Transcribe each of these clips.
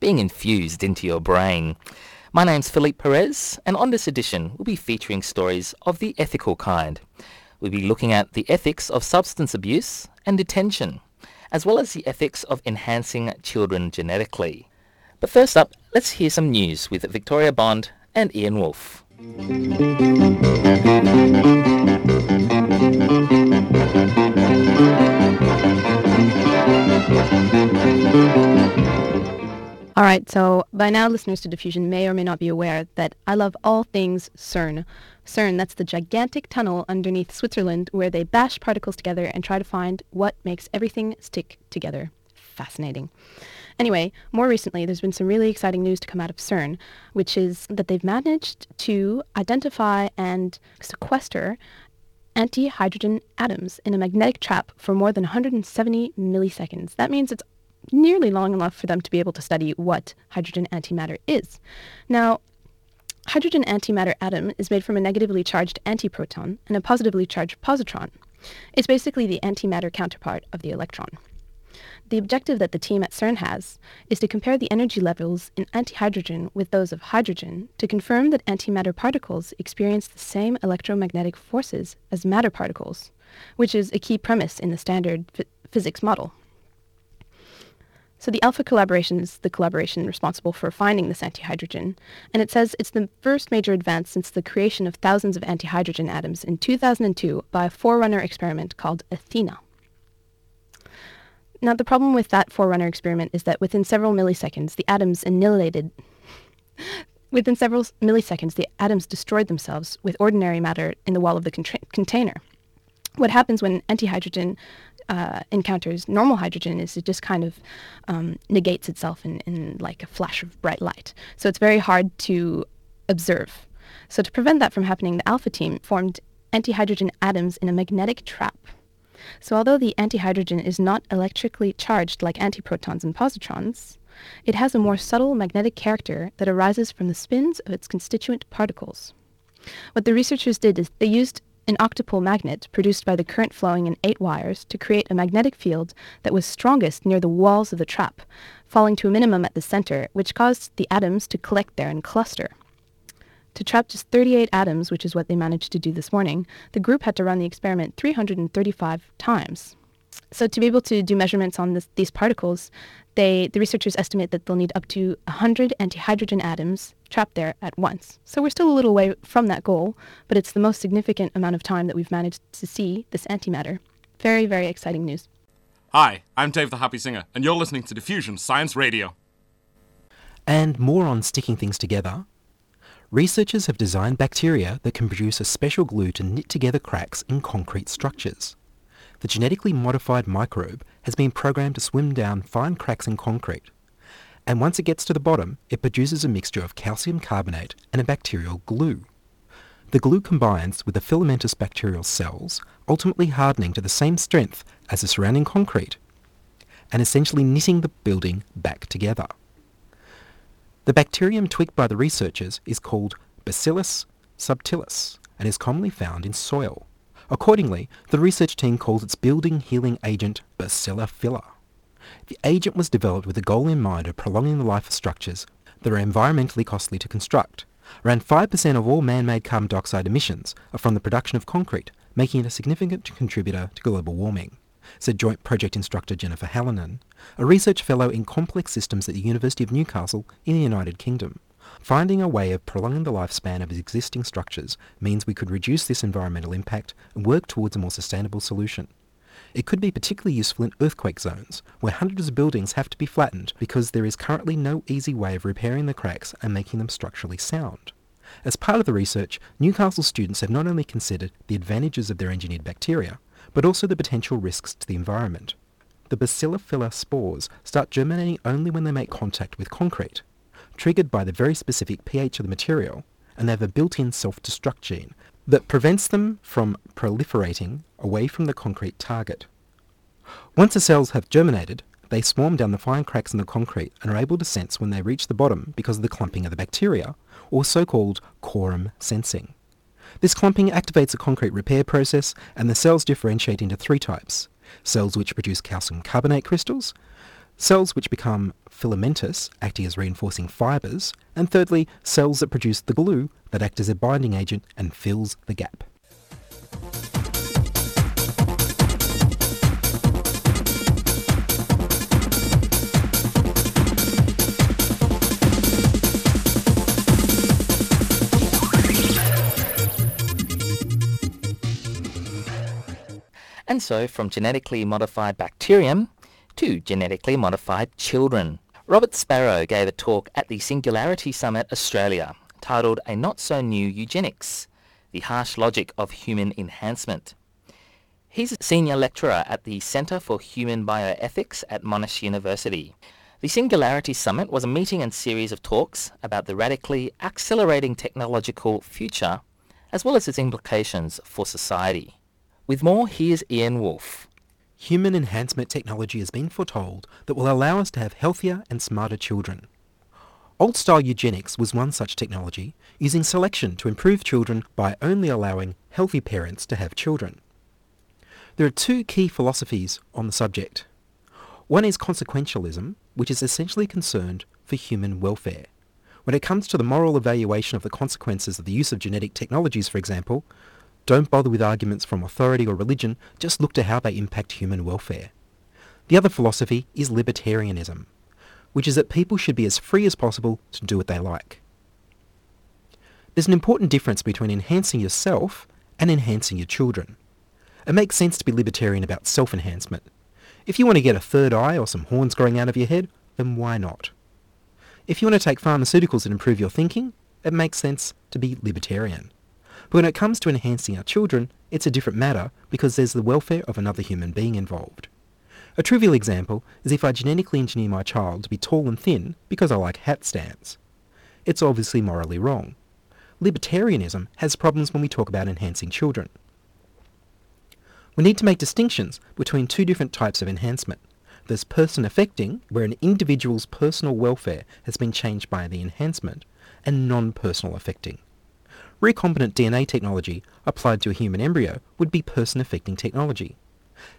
being infused into your brain. My name's Philippe Perez, and on this edition, we'll be featuring stories of the ethical kind. We'll be looking at the ethics of substance abuse and detention, as well as the ethics of enhancing children genetically. But first up, let's hear some news with Victoria Bond and Ian Wolfe. All right, so by now listeners to Diffusion may or may not be aware that I love all things CERN. CERN, that's the gigantic tunnel underneath Switzerland where they bash particles together and try to find what makes everything stick together. Fascinating. Anyway, more recently, there's been some really exciting news to come out of CERN, which is that they've managed to identify and sequester anti-hydrogen atoms in a magnetic trap for more than 170 milliseconds. That means it's nearly long enough for them to be able to study what hydrogen antimatter is. Now, hydrogen antimatter atom is made from a negatively charged antiproton and a positively charged positron. It's basically the antimatter counterpart of the electron. The objective that the team at CERN has is to compare the energy levels in antihydrogen with those of hydrogen to confirm that antimatter particles experience the same electromagnetic forces as matter particles, which is a key premise in the standard phy- physics model. So the Alpha collaboration is the collaboration responsible for finding this antihydrogen, and it says it's the first major advance since the creation of thousands of antihydrogen atoms in 2002 by a forerunner experiment called Athena. Now, the problem with that forerunner experiment is that within several milliseconds, the atoms annihilated. within several milliseconds, the atoms destroyed themselves with ordinary matter in the wall of the container. What happens when antihydrogen uh, encounters normal hydrogen is it just kind of um, negates itself in, in like a flash of bright light. So it's very hard to observe. So to prevent that from happening, the Alpha team formed antihydrogen atoms in a magnetic trap. So although the antihydrogen is not electrically charged like antiprotons and positrons, it has a more subtle magnetic character that arises from the spins of its constituent particles. What the researchers did is they used an octopole magnet produced by the current flowing in eight wires to create a magnetic field that was strongest near the walls of the trap, falling to a minimum at the center, which caused the atoms to collect there and cluster. To trap just 38 atoms, which is what they managed to do this morning, the group had to run the experiment 335 times. So to be able to do measurements on this, these particles, they, the researchers estimate that they'll need up to 100 antihydrogen atoms trapped there at once. So we're still a little way from that goal, but it's the most significant amount of time that we've managed to see this antimatter. Very, very exciting news. Hi, I'm Dave the Happy Singer, and you're listening to Diffusion Science Radio. And more on sticking things together. Researchers have designed bacteria that can produce a special glue to knit together cracks in concrete structures. The genetically modified microbe has been programmed to swim down fine cracks in concrete. And once it gets to the bottom, it produces a mixture of calcium carbonate and a bacterial glue. The glue combines with the filamentous bacterial cells, ultimately hardening to the same strength as the surrounding concrete, and essentially knitting the building back together. The bacterium tweaked by the researchers is called Bacillus subtilis and is commonly found in soil. Accordingly, the research team calls its building healing agent BacillaFilla. The agent was developed with the goal in mind of prolonging the life of structures that are environmentally costly to construct. Around 5% of all man-made carbon dioxide emissions are from the production of concrete, making it a significant contributor to global warming, said Joint Project Instructor Jennifer Hallinan, a research fellow in complex systems at the University of Newcastle in the United Kingdom. Finding a way of prolonging the lifespan of existing structures means we could reduce this environmental impact and work towards a more sustainable solution. It could be particularly useful in earthquake zones, where hundreds of buildings have to be flattened because there is currently no easy way of repairing the cracks and making them structurally sound. As part of the research, Newcastle students have not only considered the advantages of their engineered bacteria, but also the potential risks to the environment. The BacillaFilla spores start germinating only when they make contact with concrete. Triggered by the very specific pH of the material, and they have a built-in self-destruct gene that prevents them from proliferating away from the concrete target. Once the cells have germinated, they swarm down the fine cracks in the concrete and are able to sense when they reach the bottom because of the clumping of the bacteria, or so-called quorum sensing. This clumping activates the concrete repair process and the cells differentiate into three types. Cells which produce calcium carbonate crystals, cells which become filamentous, acting as reinforcing fibres, and thirdly, cells that produce the glue that act as a binding agent and fills the gap. And so from genetically modified bacterium to genetically modified children. Robert Sparrow gave a talk at the Singularity Summit Australia titled A Not So New Eugenics, The Harsh Logic of Human Enhancement. He's a senior lecturer at the Centre for Human Bioethics at Monash University. The Singularity Summit was a meeting and series of talks about the radically accelerating technological future as well as its implications for society. With more, here's Ian Wolfe. Human enhancement technology has been foretold that will allow us to have healthier and smarter children. Old-style eugenics was one such technology, using selection to improve children by only allowing healthy parents to have children. There are two key philosophies on the subject. One is consequentialism, which is essentially concerned for human welfare. When it comes to the moral evaluation of the consequences of the use of genetic technologies, for example, don't bother with arguments from authority or religion, just look to how they impact human welfare. The other philosophy is libertarianism, which is that people should be as free as possible to do what they like. There's an important difference between enhancing yourself and enhancing your children. It makes sense to be libertarian about self-enhancement. If you want to get a third eye or some horns growing out of your head, then why not? If you want to take pharmaceuticals that improve your thinking, it makes sense to be libertarian. But when it comes to enhancing our children, it's a different matter because there's the welfare of another human being involved. A trivial example is if I genetically engineer my child to be tall and thin because I like hat stands. It's obviously morally wrong. Libertarianism has problems when we talk about enhancing children. We need to make distinctions between two different types of enhancement. There's person affecting, where an individual's personal welfare has been changed by the enhancement, and non-personal affecting. Recombinant DNA technology applied to a human embryo would be person-affecting technology.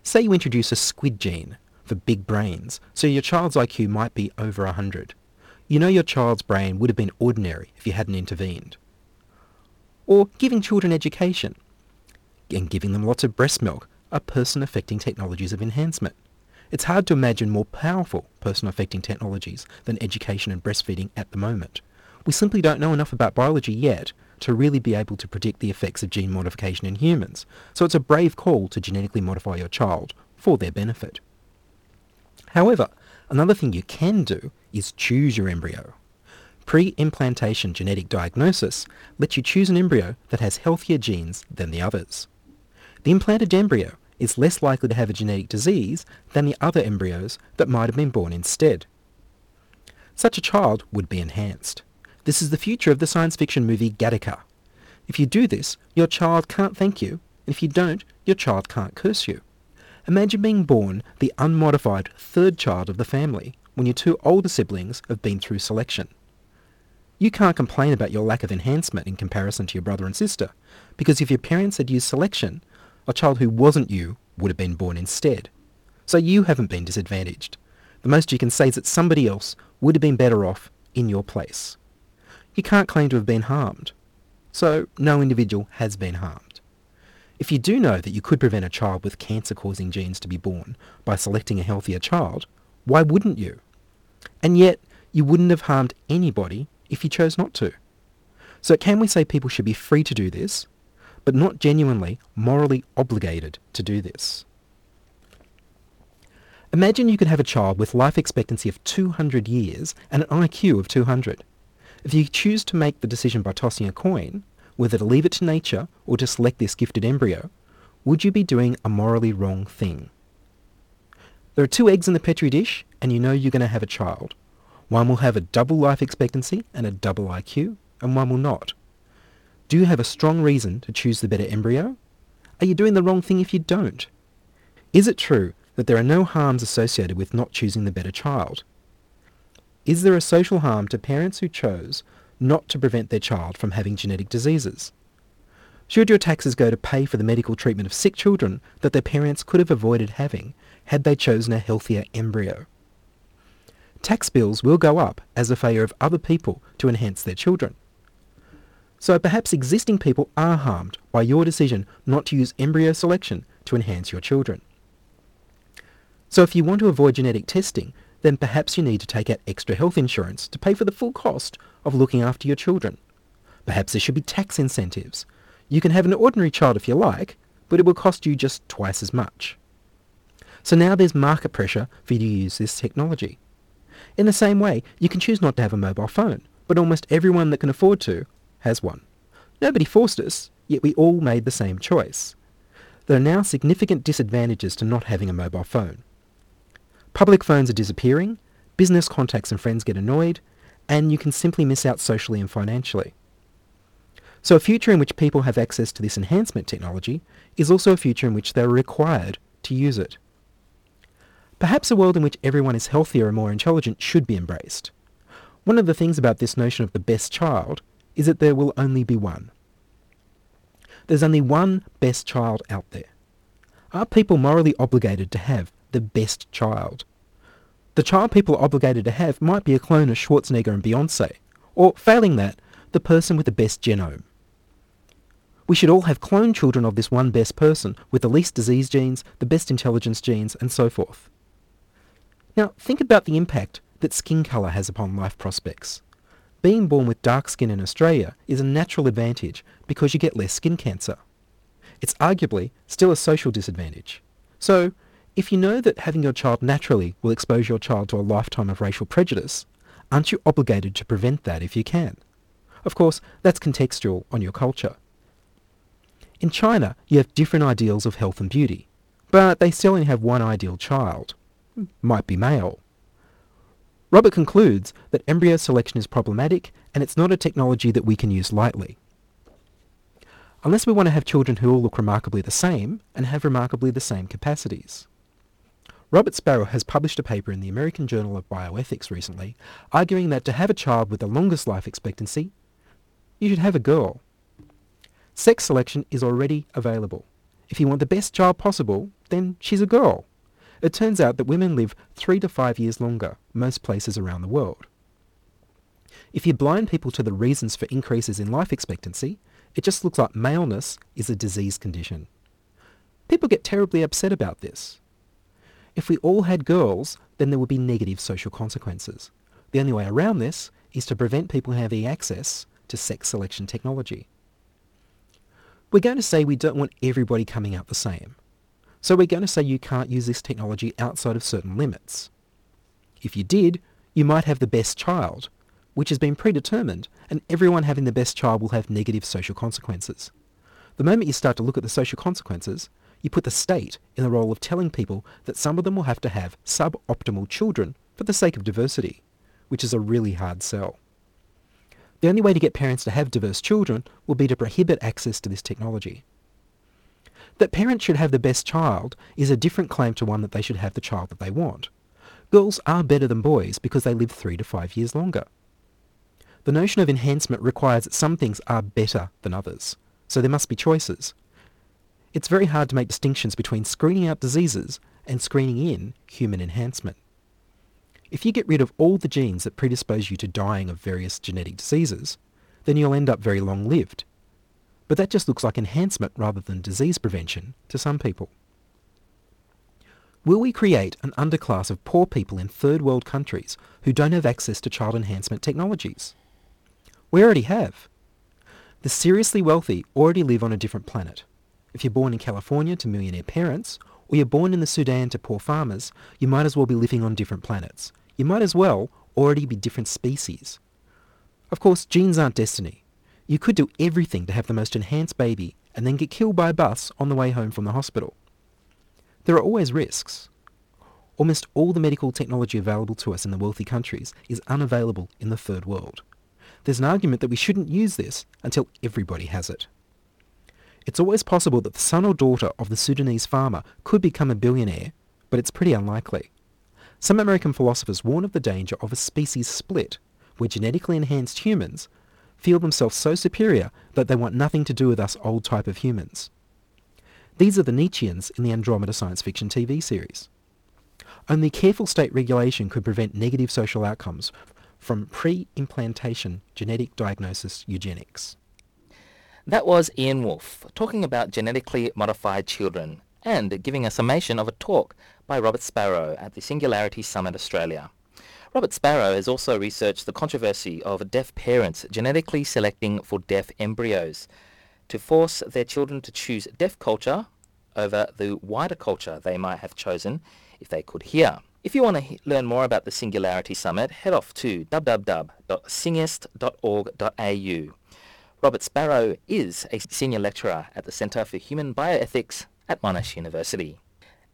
Say you introduce a squid gene for big brains, so your child's IQ might be over 100. You know your child's brain would have been ordinary if you hadn't intervened. Or giving children education and giving them lots of breast milk are person-affecting technologies of enhancement. It's hard to imagine more powerful person-affecting technologies than education and breastfeeding at the moment. We simply don't know enough about biology yet to really be able to predict the effects of gene modification in humans, so it's a brave call to genetically modify your child for their benefit. However, another thing you can do is choose your embryo. Pre-implantation genetic diagnosis lets you choose an embryo that has healthier genes than the others. The implanted embryo is less likely to have a genetic disease than the other embryos that might have been born instead. Such a child would be enhanced. This is the future of the science fiction movie Gattaca. If you do this, your child can't thank you, and if you don't, your child can't curse you. Imagine being born the unmodified third child of the family when your two older siblings have been through selection. You can't complain about your lack of enhancement in comparison to your brother and sister, because if your parents had used selection, a child who wasn't you would have been born instead. So you haven't been disadvantaged. The most you can say is that somebody else would have been better off in your place. You can't claim to have been harmed. So no individual has been harmed. If you do know that you could prevent a child with cancer-causing genes to be born by selecting a healthier child, why wouldn't you? And yet, you wouldn't have harmed anybody if you chose not to. So can we say people should be free to do this, but not genuinely morally obligated to do this? Imagine you could have a child with life expectancy of 200 years and an IQ of 200. If you choose to make the decision by tossing a coin, whether to leave it to nature or to select this gifted embryo, would you be doing a morally wrong thing? There are two eggs in the petri dish and you know you're going to have a child. One will have a double life expectancy and a double IQ, and one will not. Do you have a strong reason to choose the better embryo? Are you doing the wrong thing if you don't? Is it true that there are no harms associated with not choosing the better child? Is there a social harm to parents who chose not to prevent their child from having genetic diseases? Should your taxes go to pay for the medical treatment of sick children that their parents could have avoided having had they chosen a healthier embryo? Tax bills will go up as a failure of other people to enhance their children. So perhaps existing people are harmed by your decision not to use embryo selection to enhance your children. So if you want to avoid genetic testing, then perhaps you need to take out extra health insurance to pay for the full cost of looking after your children. Perhaps there should be tax incentives. You can have an ordinary child if you like, but it will cost you just twice as much. So now there's market pressure for you to use this technology. In the same way, you can choose not to have a mobile phone, but almost everyone that can afford to has one. Nobody forced us, yet we all made the same choice. There are now significant disadvantages to not having a mobile phone. Public phones are disappearing, business contacts and friends get annoyed, and you can simply miss out socially and financially. So a future in which people have access to this enhancement technology is also a future in which they are required to use it. Perhaps a world in which everyone is healthier and more intelligent should be embraced. One of the things about this notion of the best child is that there will only be one. There's only one best child out there. Are people morally obligated to have the best child? The child people are obligated to have might be a clone of Schwarzenegger and Beyonce, or failing that, the person with the best genome. We should all have clone children of this one best person with the least disease genes, the best intelligence genes, and so forth. Now, think about the impact that skin colour has upon life prospects. Being born with dark skin in Australia is a natural advantage because you get less skin cancer. It's arguably still a social disadvantage. So, if you know that having your child naturally will expose your child to a lifetime of racial prejudice, aren't you obligated to prevent that if you can? Of course, that's contextual on your culture. In China, you have different ideals of health and beauty, but they still only have one ideal child. Might be male. Robert concludes that embryo selection is problematic and it's not a technology that we can use lightly. Unless we want to have children who all look remarkably the same and have remarkably the same capacities. Robert Sparrow has published a paper in the American Journal of Bioethics recently arguing that to have a child with the longest life expectancy, you should have a girl. Sex selection is already available. If you want the best child possible, then she's a girl. It turns out that women live three to five years longer most places around the world. If you blind people to the reasons for increases in life expectancy, it just looks like maleness is a disease condition. People get terribly upset about this. If we all had girls, then there would be negative social consequences. The only way around this is to prevent people having access to sex selection technology. We're going to say we don't want everybody coming out the same. So we're going to say you can't use this technology outside of certain limits. If you did, you might have the best child, which has been predetermined, and everyone having the best child will have negative social consequences. The moment you start to look at the social consequences, you put the state in the role of telling people that some of them will have to have suboptimal children for the sake of diversity, which is a really hard sell. The only way to get parents to have diverse children will be to prohibit access to this technology. That parents should have the best child is a different claim to one that they should have the child that they want. Girls are better than boys because they live three to five years longer. The notion of enhancement requires that some things are better than others, so there must be choices. It's very hard to make distinctions between screening out diseases and screening in human enhancement. If you get rid of all the genes that predispose you to dying of various genetic diseases, then you'll end up very long-lived but that just looks like enhancement rather than disease prevention to some people. Will we create an underclass of poor people in third world countries who don't have access to child enhancement technologies? We already have. The seriously wealthy already live on a different planet. If you're born in California to millionaire parents, or you're born in the Sudan to poor farmers, you might as well be living on different planets. You might as well already be different species. Of course, genes aren't destiny. You could do everything to have the most enhanced baby and then get killed by a bus on the way home from the hospital. There are always risks. Almost all the medical technology available to us in the wealthy countries is unavailable in the third world. There's an argument that we shouldn't use this until everybody has it. It's always possible that the son or daughter of the Sudanese farmer could become a billionaire, but it's pretty unlikely. Some American philosophers warn of the danger of a species split, where genetically enhanced humans feel themselves so superior that they want nothing to do with us old type of humans. These are the Nietzscheans in the Andromeda science fiction TV series. Only careful state regulation could prevent negative social outcomes from pre-implantation genetic diagnosis eugenics. That was Ian Wolfe talking about genetically modified children and giving a summation of a talk by Robert Sparrow at the Singularity Summit Australia. Robert Sparrow has also researched the controversy of deaf parents genetically selecting for deaf embryos to force their children to choose deaf culture over the wider culture they might have chosen if they could hear. If you want to he- learn more about the Singularity Summit, head off to www.singest.org.au. Robert Sparrow is a senior lecturer at the Centre for Human Bioethics at Monash University.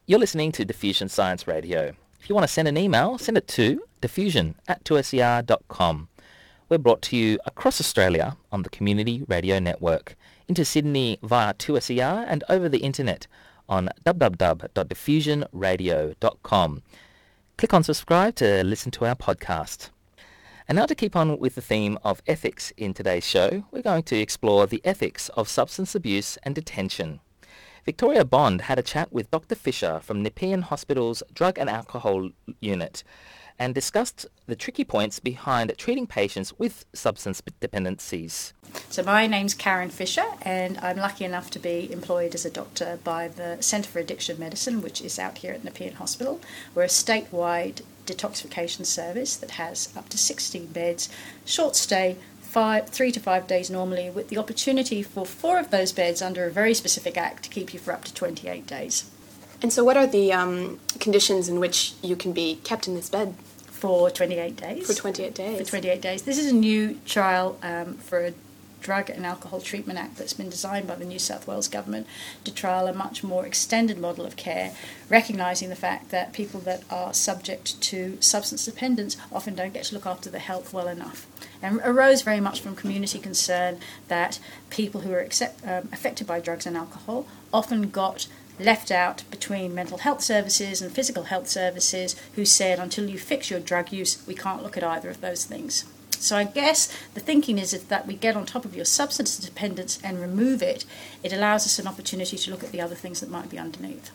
You're listening to Diffusion Science Radio. If you want to send an email, send it to diffusion at 2ser.com. We're brought to you across Australia on the Community Radio Network, into Sydney via 2SER and over the internet on www.diffusionradio.com. Click on subscribe to listen to our podcast. And now to keep on with the theme of ethics in today's show, we're going to explore the ethics of substance abuse and detention. Victoria Bond had a chat with Dr. Fisher from Nepean Hospital's Drug and Alcohol Unit and discussed the tricky points behind treating patients with substance dependencies. So, my name's Karen Fisher, and I'm lucky enough to be employed as a doctor by the Centre for Addiction Medicine, which is out here at Nepean Hospital. We're a statewide detoxification service that has up to 16 beds, short stay, five, three to five days normally, with the opportunity for four of those beds under a very specific act to keep you for up to 28 days. And so, what are the um, conditions in which you can be kept in this bed? For 28 days. For 28 days. For 28 days. This is a new trial um, for a Drug and Alcohol Treatment Act that's been designed by the New South Wales Government to trial a much more extended model of care, recognising the fact that people that are subject to substance dependence often don't get to look after their health well enough. And arose very much from community concern that people who are accept, um, affected by drugs and alcohol often got left out between mental health services and physical health services who said until you fix your drug use, we can't look at either of those things. So I guess the thinking is that we get on top of your substance dependence and remove it, it allows us an opportunity to look at the other things that might be underneath.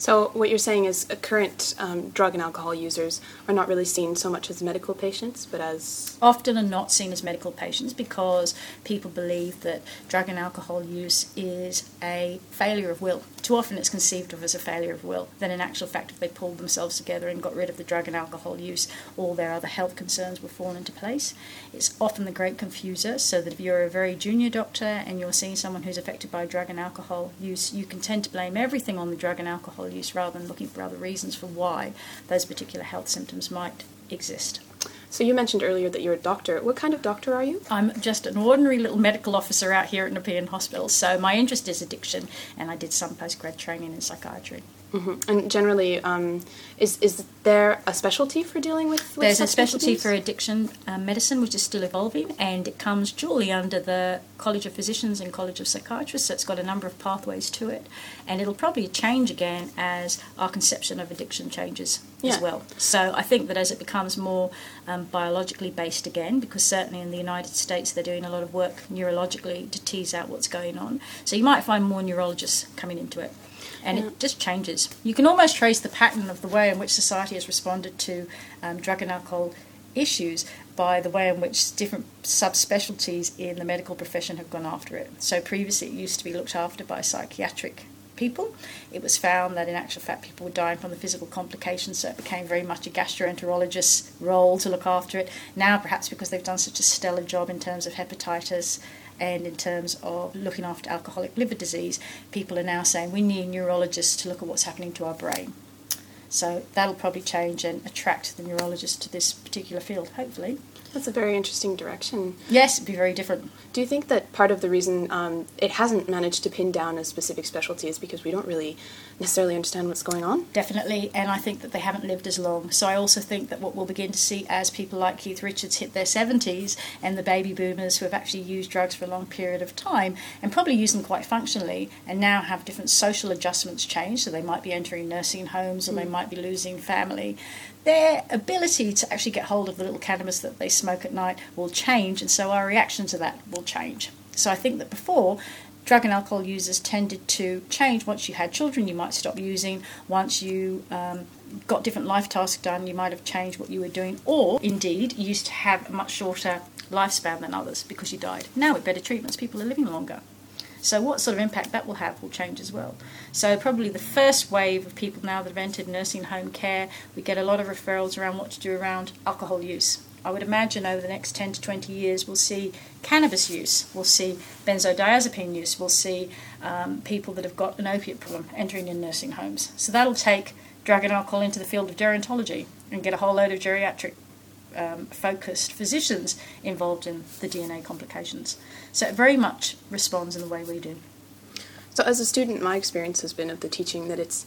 So, what you're saying is uh, current um, drug and alcohol users are not really seen so much as medical patients, but as. Often are not seen as medical patients because people believe that drug and alcohol use is a failure of will. Too often it's conceived of as a failure of will. Then, in actual fact, if they pulled themselves together and got rid of the drug and alcohol use, all their other health concerns would fall into place. It's often the great confuser, so that if you're a very junior doctor and you're seeing someone who's affected by drug and alcohol use, you can tend to blame everything on the drug and alcohol use rather than looking for other reasons for why those particular health symptoms might exist. So, you mentioned earlier that you're a doctor. What kind of doctor are you? I'm just an ordinary little medical officer out here at Nepean Hospital, so my interest is addiction, and I did some postgrad training in psychiatry. Mm-hmm. And generally, um, is is there a specialty for dealing with? with There's a specialty for addiction um, medicine, which is still evolving, and it comes dually under the College of Physicians and College of Psychiatrists. So it's got a number of pathways to it, and it'll probably change again as our conception of addiction changes Yeah. as well. So I think that as it becomes more um, biologically based again, because certainly in the United States they're doing a lot of work neurologically to tease out what's going on. So you might find more neurologists coming into it. And Yeah. it just changes. You can almost trace the pattern of the way in which society has responded to um, drug and alcohol issues by the way in which different subspecialties in the medical profession have gone after it. So previously it used to be looked after by psychiatric people. It was found that in actual fact people were dying from the physical complications, so it became very much a gastroenterologist's role to look after it. Now, perhaps because they've done such a stellar job in terms of hepatitis and in terms of looking after alcoholic liver disease, people are now saying we need neurologists to look at what's happening to our brain. So that'll probably change and attract the neurologists to this particular field, hopefully. That's a very interesting direction. Yes, it'd be very different. Do you think that part of the reason um, it hasn't managed to pin down a specific specialty is because we don't really necessarily understand what's going on? Definitely, and I think that they haven't lived as long. So I also think that what we'll begin to see as people like Keith Richards hit their 70s and the baby boomers who have actually used drugs for a long period of time and probably use them quite functionally and now have different social adjustments change. So they might be entering nursing homes or they might be losing family their ability to actually get hold of the little cannabis that they smoke at night will change, and so our reaction to that will change. So I think that before, drug and alcohol users tended to change. Once you had children, you might stop using. Once you um, got different life tasks done, you might have changed what you were doing, or indeed, you used to have a much shorter lifespan than others because you died. Now, with better treatments, people are living longer. So, what sort of impact that will have will change as well. So, probably the first wave of people now that have entered nursing home care, we get a lot of referrals around what to do around alcohol use. I would imagine over the next 10 to 20 years, we'll see cannabis use, we'll see benzodiazepine use, we'll see um, people that have got an opiate problem entering in nursing homes. So, that'll take drug and alcohol into the field of gerontology and get a whole load of geriatric um, focused physicians involved in the D&A complications. So it very much responds in the way we do. So, as a student, my experience has been of the teaching that it's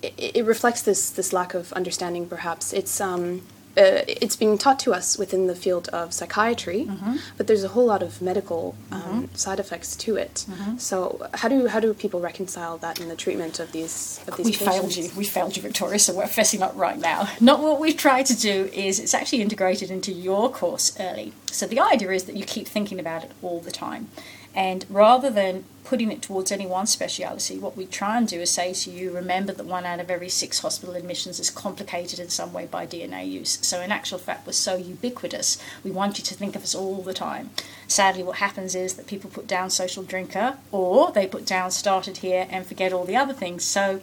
it, it reflects this this lack of understanding. Perhaps it's um, uh, it's being taught to us within the field of psychiatry, Mm-hmm. but there's a whole lot of medical um, side effects to it. Mm-hmm. So, how do how do people reconcile that in the treatment of these of these we patients? failed you. We failed you, Victoria, so we're fessing up right now. Not what we've tried to do is it's actually integrated into your course early. So the idea is that you keep thinking about it all the time. And rather than putting it towards any one speciality, what we try and do is say to you, remember that one out of every six hospital admissions is complicated in some way by D&A use. So in actual fact, we're so ubiquitous, we want you to think of us all the time. Sadly, what happens is that people put down social drinker or they put down started here and forget all the other things. So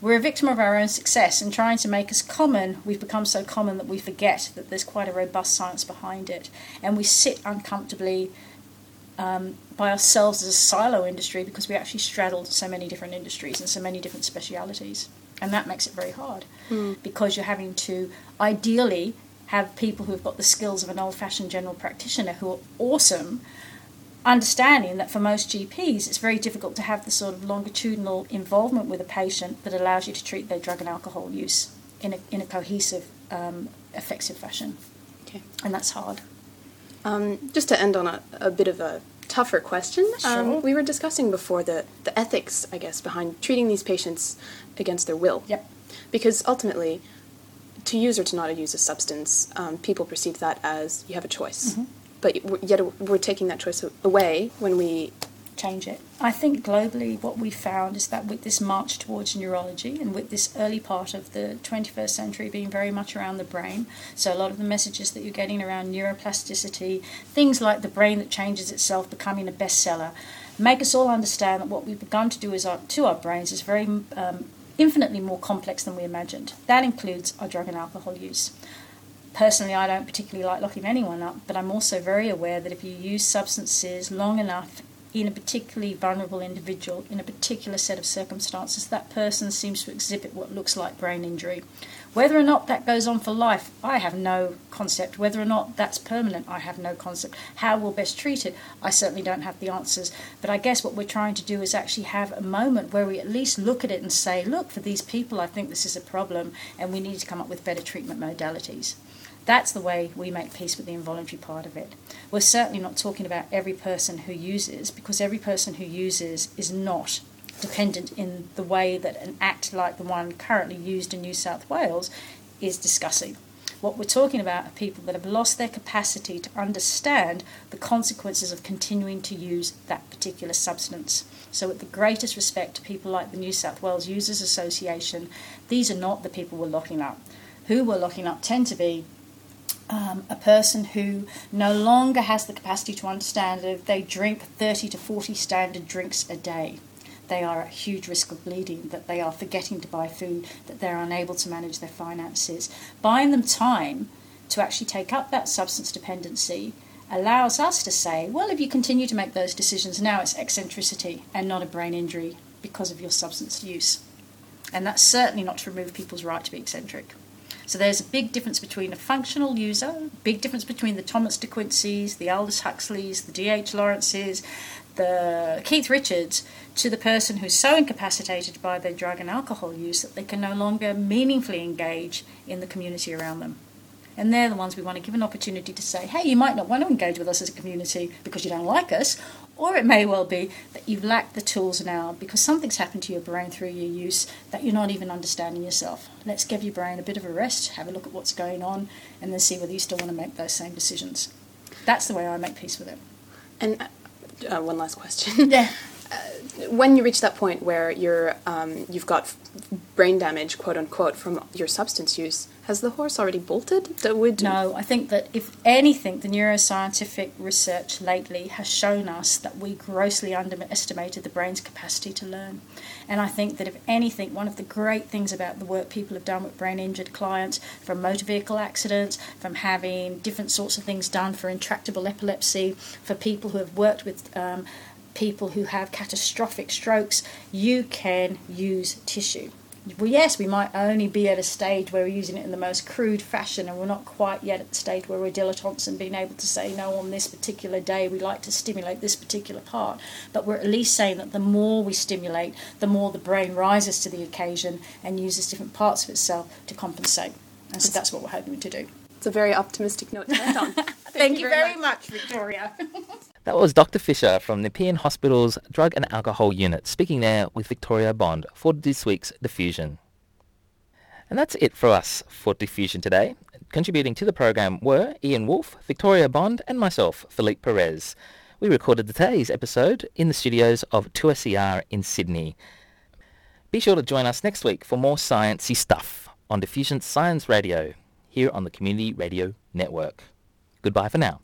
we're a victim of our own success and trying to make us common we've become so common that we forget that there's quite a robust science behind it and we sit uncomfortably um, by ourselves as a silo industry because we actually straddle so many different industries and so many different specialities and that makes it very hard because you're having to ideally have people who've got the skills of an old-fashioned general practitioner who are awesome understanding that for most GPs it's very difficult to have the sort of longitudinal involvement with a patient that allows you to treat their drug and alcohol use in a, in a cohesive, um, effective fashion. Okay. And that's hard. Um, just to end on a, a bit of a tougher question, Sure. um, we were discussing before the, the ethics, I guess, behind treating these patients against their will. Yep. Because ultimately, to use or to not use a substance, um, people perceive that as you have a choice. Mm-hmm. But yet we're taking that choice away when we. Change it. I think globally, what we found is that with this march towards neurology and with this early part of the 21st century being very much around the brain, so a lot of the messages that you're getting around neuroplasticity, things like the brain that changes itself becoming a bestseller, make us all understand that what we've begun to do is our, to our brains is very um, infinitely more complex than we imagined. That includes our drug and alcohol use. Personally, I don't particularly like locking anyone up, but I'm also very aware that if you use substances long enough in a particularly vulnerable individual, in a particular set of circumstances, that person seems to exhibit what looks like brain injury. Whether or not that goes on for life, I have no concept. Whether or not that's permanent, I have no concept. How we'll best treat it, I certainly don't have the answers. But I guess what we're trying to do is actually have a moment where we at least look at it and say, look, for these people, I think this is a problem, and we need to come up with better treatment modalities. That's the way we make peace with the involuntary part of it. We're certainly not talking about every person who uses, because every person who uses is not dependent in the way that an act like the one currently used in New South Wales is discussing. What we're talking about are people that have lost their capacity to understand the consequences of continuing to use that particular substance. So, with the greatest respect to people like the New South Wales Users Association, these are not the people we're locking up. Who we're locking up tend to be um, a person who no longer has the capacity to understand that if they drink 30 to 40 standard drinks a day, they are at huge risk of bleeding, that they are forgetting to buy food, that they're unable to manage their finances. Buying them time to actually take up that substance dependency allows us to say, well, if you continue to make those decisions, now it's eccentricity and not a brain injury because of your substance use. And that's certainly not to remove people's right to be eccentric. So there's a big difference between a functional user, big difference between the Thomas de Quincey's, the Aldous Huxleys, the D.H. Lawrences, the Keith Richards, to the person who's so incapacitated by their drug and alcohol use that they can no longer meaningfully engage in the community around them. And they're the ones we want to give an opportunity to say, hey, you might not want to engage with us as a community because you don't like us, or it may well be that you've lacked the tools now because something's happened to your brain through your use that you're not even understanding yourself. Let's give your brain a bit of a rest, have a look at what's going on, and then see whether you still want to make those same decisions. That's the way I make peace with it. And uh, one last question. Yeah. when you reach that point where you're um, you've got brain damage, quote unquote, from your substance use, has the horse already bolted? That would No, I think that if anything, the neuroscientific research lately has shown us that we grossly underestimated the brain's capacity to learn. And I think that if anything, one of the great things about the work people have done with brain injured clients, from motor vehicle accidents, from having different sorts of things done for intractable epilepsy, for people who have worked with um, people who have catastrophic strokes, you can use tissue. Well, yes, we might only be at a stage where we're using it in the most crude fashion, and we're not quite yet at the stage where we're dilettantes and being able to say, no, on this particular day, we like to stimulate this particular part. But we're at least saying that the more we stimulate, the more the brain rises to the occasion and uses different parts of itself to compensate. And so that's what we're hoping to do. It's a very optimistic note to end on. Thank, you very much, Victoria. That was Dr. Fisher from Nepean Hospital's Drug and Alcohol Unit speaking there with Victoria Bond for this week's Diffusion. And that's it for us for Diffusion today. Contributing to the program were Ian Wolfe, Victoria Bond and myself, Philippe Perez. We recorded today's episode in the studios of 2SER in Sydney. Be sure to join us next week for more sciencey stuff on Diffusion Science Radio here on the Community Radio Network. Goodbye for now.